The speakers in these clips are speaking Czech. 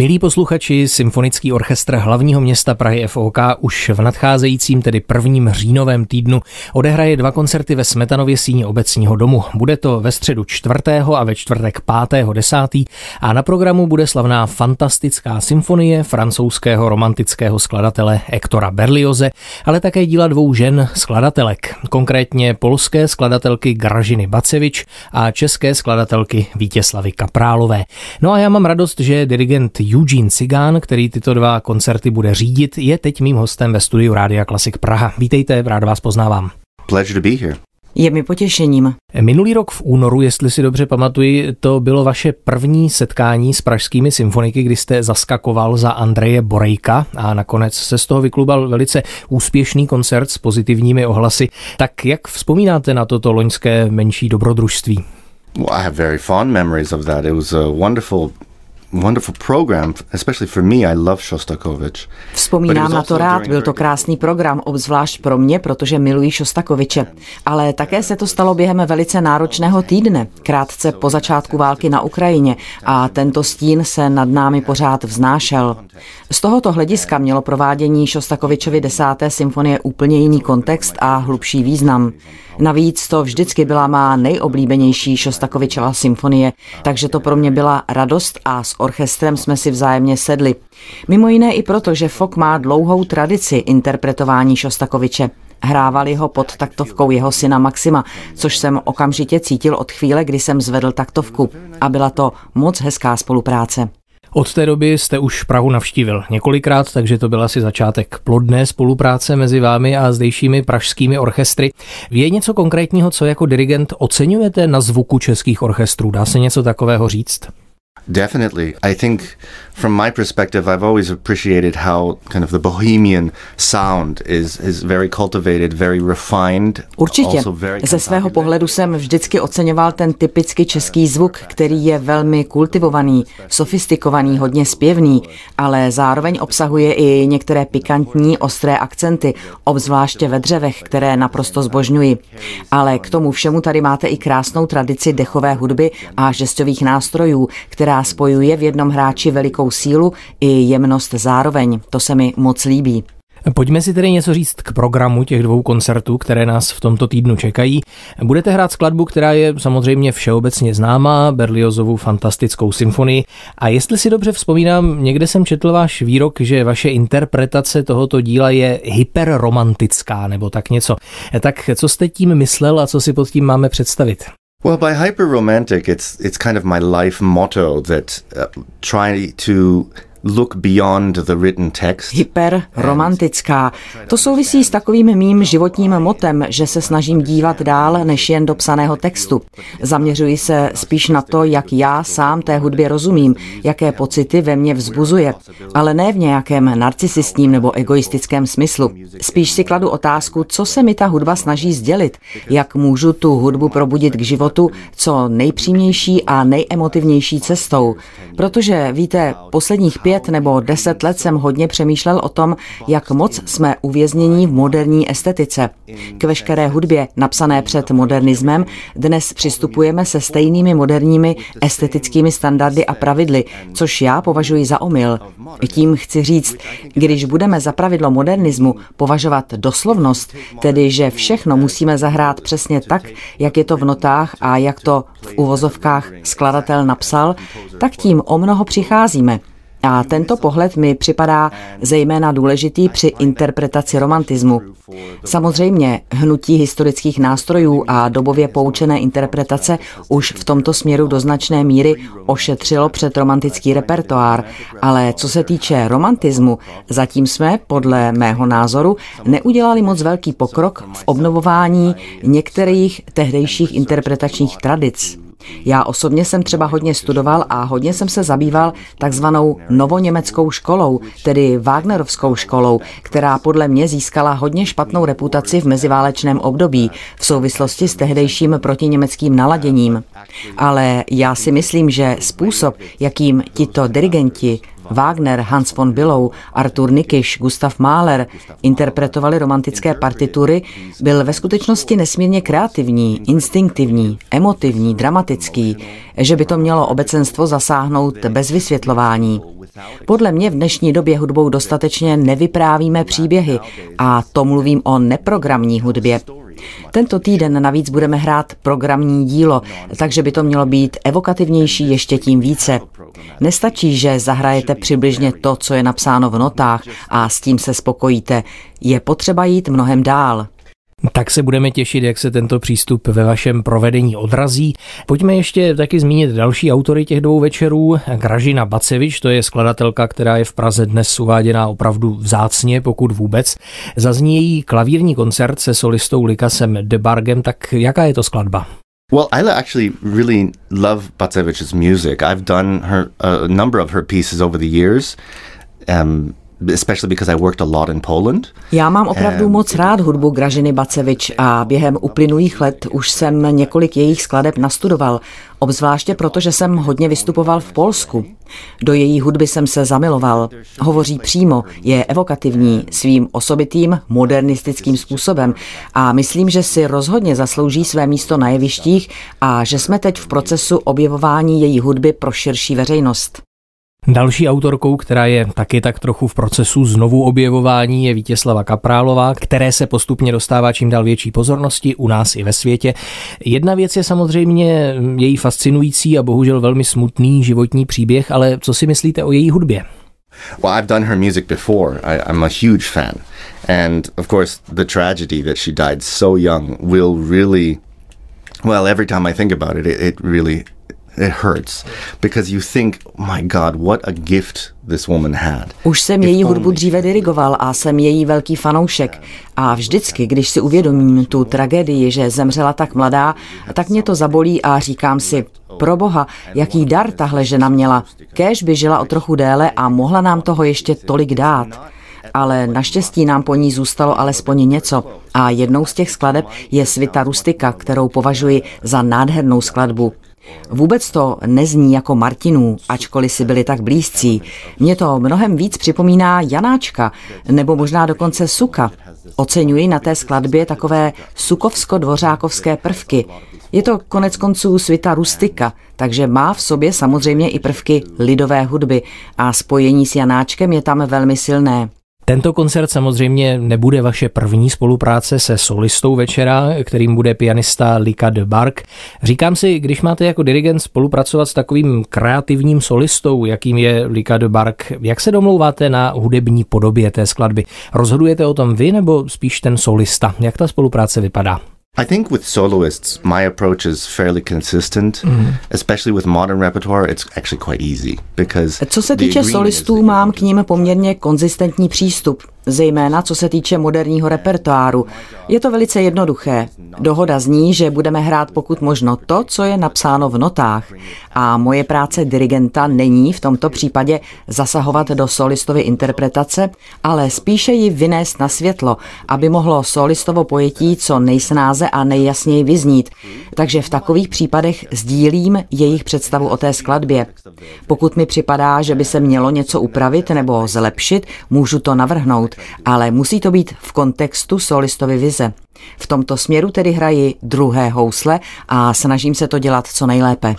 Milí posluchači, Symfonický orchestr hlavního města Prahy FOK už v nadcházejícím, tedy prvním říjnovém týdnu odehraje dva koncerty ve Smetanově síni obecního domu. Bude to ve středu 4. a ve čtvrtek 5. 10. a na programu bude slavná fantastická symfonie francouzského romantického skladatele Ektora Berlioze, ale také díla dvou žen skladatelek, konkrétně polské skladatelky Gražiny Bacevič a české skladatelky Vítěslavy Kaprálové. No a já mám radost, že dirigent Eugene Cigán, který tyto dva koncerty bude řídit, je teď mým hostem ve studiu Rádia Klasik Praha. Vítejte, rád vás poznávám. Pleasure to be here. Je mi potěšením. Minulý rok v únoru, jestli si dobře pamatuji, to bylo vaše první setkání s pražskými symfoniky, kdy jste zaskakoval za Andreje Borejka a nakonec se z toho vyklubal velice úspěšný koncert s pozitivními ohlasy. Tak jak vzpomínáte na toto loňské menší dobrodružství? Well, I have very fond memories of that. It was a wonderful wonderful program, especially for me. I love Shostakovich. Vzpomínám na to rád, byl to krásný program, obzvlášť pro mě, protože miluji Šostakoviče. Ale také se to stalo během velice náročného týdne, krátce po začátku války na Ukrajině a tento stín se nad námi pořád vznášel. Z tohoto hlediska mělo provádění Šostakovičovy desáté symfonie úplně jiný kontext a hlubší význam. Navíc to vždycky byla má nejoblíbenější Šostakovičova symfonie, takže to pro mě byla radost a s orchestrem jsme si vzájemně sedli. Mimo jiné i proto, že Fok má dlouhou tradici interpretování Šostakoviče. Hrávali ho pod taktovkou jeho syna Maxima, což jsem okamžitě cítil od chvíle, kdy jsem zvedl taktovku. A byla to moc hezká spolupráce. Od té doby jste už Prahu navštívil několikrát, takže to byl asi začátek plodné spolupráce mezi vámi a zdejšími pražskými orchestry. Je něco konkrétního, co jako dirigent oceňujete na zvuku českých orchestrů? Dá se něco takového říct? Definitely. I think from my perspective, I've always appreciated how kind of the bohemian sound is, is very cultivated, very refined. Určitě. Ze svého pohledu jsem vždycky oceňoval ten typicky český zvuk, který je velmi kultivovaný, sofistikovaný, hodně zpěvný, ale zároveň obsahuje i některé pikantní, ostré akcenty, obzvláště ve dřevech, které naprosto zbožňuji. Ale k tomu všemu tady máte i krásnou tradici dechové hudby a žestových nástrojů, která spojuje v jednom hráči velikou sílu i jemnost zároveň. To se mi moc líbí. Pojďme si tedy něco říct k programu těch dvou koncertů, které nás v tomto týdnu čekají. Budete hrát skladbu, která je samozřejmě všeobecně známá, Berliozovu fantastickou symfonii. A jestli si dobře vzpomínám, někde jsem četl váš výrok, že vaše interpretace tohoto díla je hyperromantická nebo tak něco. Tak co jste tím myslel a co si pod tím máme představit? Well, by hyper romantic, it's it's kind of my life motto that uh, try to look beyond the written text. Hyper romantická. To souvisí s takovým mým životním motem, že se snažím dívat dál než jen do psaného textu. Zaměřuji se spíš na to, jak já sám té hudbě rozumím, jaké pocity ve mně vzbuzuje, ale ne v nějakém narcisistním nebo egoistickém smyslu. Spíš si kladu otázku, co se mi ta hudba snaží sdělit, jak můžu tu hudbu probudit k životu co nejpřímější a nejemotivnější cestou. Protože víte, posledních pět pět nebo deset let jsem hodně přemýšlel o tom, jak moc jsme uvěznění v moderní estetice. K veškeré hudbě, napsané před modernismem, dnes přistupujeme se stejnými moderními estetickými standardy a pravidly, což já považuji za omyl. Tím chci říct, když budeme za pravidlo modernismu považovat doslovnost, tedy že všechno musíme zahrát přesně tak, jak je to v notách a jak to v uvozovkách skladatel napsal, tak tím o mnoho přicházíme. A tento pohled mi připadá zejména důležitý při interpretaci romantismu. Samozřejmě hnutí historických nástrojů a dobově poučené interpretace už v tomto směru do značné míry ošetřilo před romantický repertoár, ale co se týče romantismu, zatím jsme, podle mého názoru, neudělali moc velký pokrok v obnovování některých tehdejších interpretačních tradic. Já osobně jsem třeba hodně studoval a hodně jsem se zabýval takzvanou novoněmeckou školou, tedy Wagnerovskou školou, která podle mě získala hodně špatnou reputaci v meziválečném období v souvislosti s tehdejším protiněmeckým naladěním. Ale já si myslím, že způsob, jakým tito dirigenti Wagner, Hans von Billow, Artur Nikiš, Gustav Mahler interpretovali romantické partitury, byl ve skutečnosti nesmírně kreativní, instinktivní, emotivní, dramatický, že by to mělo obecenstvo zasáhnout bez vysvětlování. Podle mě v dnešní době hudbou dostatečně nevyprávíme příběhy a to mluvím o neprogramní hudbě. Tento týden navíc budeme hrát programní dílo, takže by to mělo být evokativnější ještě tím více. Nestačí, že zahrajete přibližně to, co je napsáno v notách a s tím se spokojíte. Je potřeba jít mnohem dál. Tak se budeme těšit, jak se tento přístup ve vašem provedení odrazí. Pojďme ještě taky zmínit další autory těch dvou večerů. Gražina Bacevič, to je skladatelka, která je v Praze dnes uváděná opravdu vzácně, pokud vůbec. Zazní její klavírní koncert se solistou Likasem Debargem, tak jaká je to skladba? Well, I actually really love Batsevich's music. I've done her a number of her pieces over the years. Um, especially because I worked a lot in Poland. Já mám opravdu moc rád hudbu Gražiny Bacevič a během uplynulých let už jsem několik jejich skladeb nastudoval, obzvláště proto, že jsem hodně vystupoval v Polsku. Do její hudby jsem se zamiloval. Hovoří přímo, je evokativní svým osobitým modernistickým způsobem a myslím, že si rozhodně zaslouží své místo na jevištích a že jsme teď v procesu objevování její hudby pro širší veřejnost. Další autorkou, která je taky tak trochu v procesu znovu objevování, je Vítězslava Kaprálová, které se postupně dostává čím dál větší pozornosti u nás i ve světě. Jedna věc je samozřejmě její fascinující a bohužel velmi smutný životní příběh, ale co si myslíte o její hudbě? Well, I've done her music before. I, I'm a huge fan. And of course, the tragedy that she died so young will really, well, every time I think about it, it, it really it hurts because you think, my God, what a gift this woman had. Už jsem její hudbu dříve dirigoval a jsem její velký fanoušek. A vždycky, když si uvědomím tu tragédii, že zemřela tak mladá, tak mě to zabolí a říkám si, pro boha, jaký dar tahle žena měla. Kéž by žila o trochu déle a mohla nám toho ještě tolik dát ale naštěstí nám po ní zůstalo alespoň něco. A jednou z těch skladeb je Svita Rustika, kterou považuji za nádhernou skladbu. Vůbec to nezní jako Martinů, ačkoliv si byli tak blízcí. Mě to mnohem víc připomíná Janáčka, nebo možná dokonce Suka. Oceňuji na té skladbě takové sukovsko-dvořákovské prvky. Je to konec konců svita rustika, takže má v sobě samozřejmě i prvky lidové hudby a spojení s Janáčkem je tam velmi silné. Tento koncert samozřejmě nebude vaše první spolupráce se solistou večera, kterým bude pianista Lika de Bark. Říkám si, když máte jako dirigent spolupracovat s takovým kreativním solistou, jakým je Lika de Bark, jak se domlouváte na hudební podobě té skladby? Rozhodujete o tom vy nebo spíš ten solista? Jak ta spolupráce vypadá? I think with soloists, my approach is fairly consistent, mm. especially with modern repertoire. It's actually quite easy because. Co se týče solistů, mám k ním poměrně konzistentní přístup zejména co se týče moderního repertoáru. Je to velice jednoduché. Dohoda zní, že budeme hrát pokud možno to, co je napsáno v notách. A moje práce dirigenta není v tomto případě zasahovat do solistovy interpretace, ale spíše ji vynést na světlo, aby mohlo solistovo pojetí co nejsnáze a nejjasněji vyznít. Takže v takových případech sdílím jejich představu o té skladbě. Pokud mi připadá, že by se mělo něco upravit nebo zlepšit, můžu to navrhnout ale musí to být v kontextu solistovy vize. V tomto směru tedy hraji druhé housle a snažím se to dělat co nejlépe.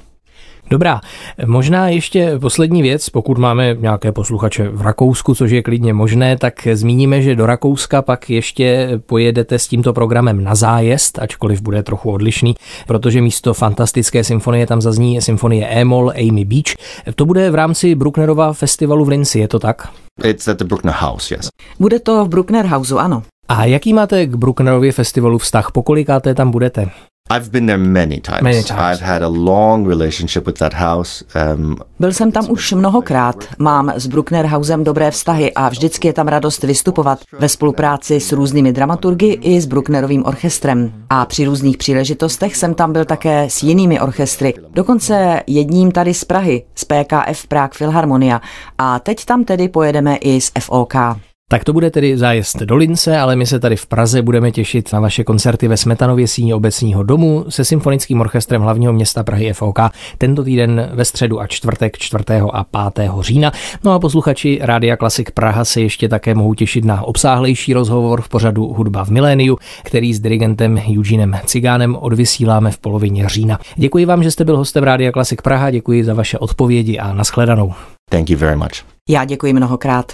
Dobrá, možná ještě poslední věc, pokud máme nějaké posluchače v Rakousku, což je klidně možné, tak zmíníme, že do Rakouska pak ještě pojedete s tímto programem na zájezd, ačkoliv bude trochu odlišný, protože místo fantastické symfonie tam zazní symfonie E-moll Amy Beach. To bude v rámci Brucknerova festivalu v Linci, je to tak? It's at the Bruckner House, yes. Bude to v Bruckner Houseu, ano. A jaký máte k Brucknerově festivalu vztah? Pokolikáté tam budete? I've been there many times. Many times. I've had a long relationship with that house. Um, Byl jsem tam už mnohokrát. Mám s Bruckner Housem dobré vztahy a vždycky je tam radost vystupovat ve spolupráci s různými dramaturgy i s Brucknerovým orchestrem. A při různých příležitostech jsem tam byl také s jinými orchestry. Dokonce jedním tady z Prahy, z PKF Prague Philharmonia. A teď tam tedy pojedeme i z FOK. Tak to bude tedy zájezd do Lince, ale my se tady v Praze budeme těšit na vaše koncerty ve Smetanově síni obecního domu se symfonickým orchestrem hlavního města Prahy FOK tento týden ve středu a čtvrtek 4. a 5. října. No a posluchači Rádia Klasik Praha se ještě také mohou těšit na obsáhlejší rozhovor v pořadu Hudba v miléniu, který s dirigentem Eugenem Cigánem odvysíláme v polovině října. Děkuji vám, že jste byl hostem Rádia Klasik Praha, děkuji za vaše odpovědi a nashledanou. Thank you very much. Já děkuji mnohokrát.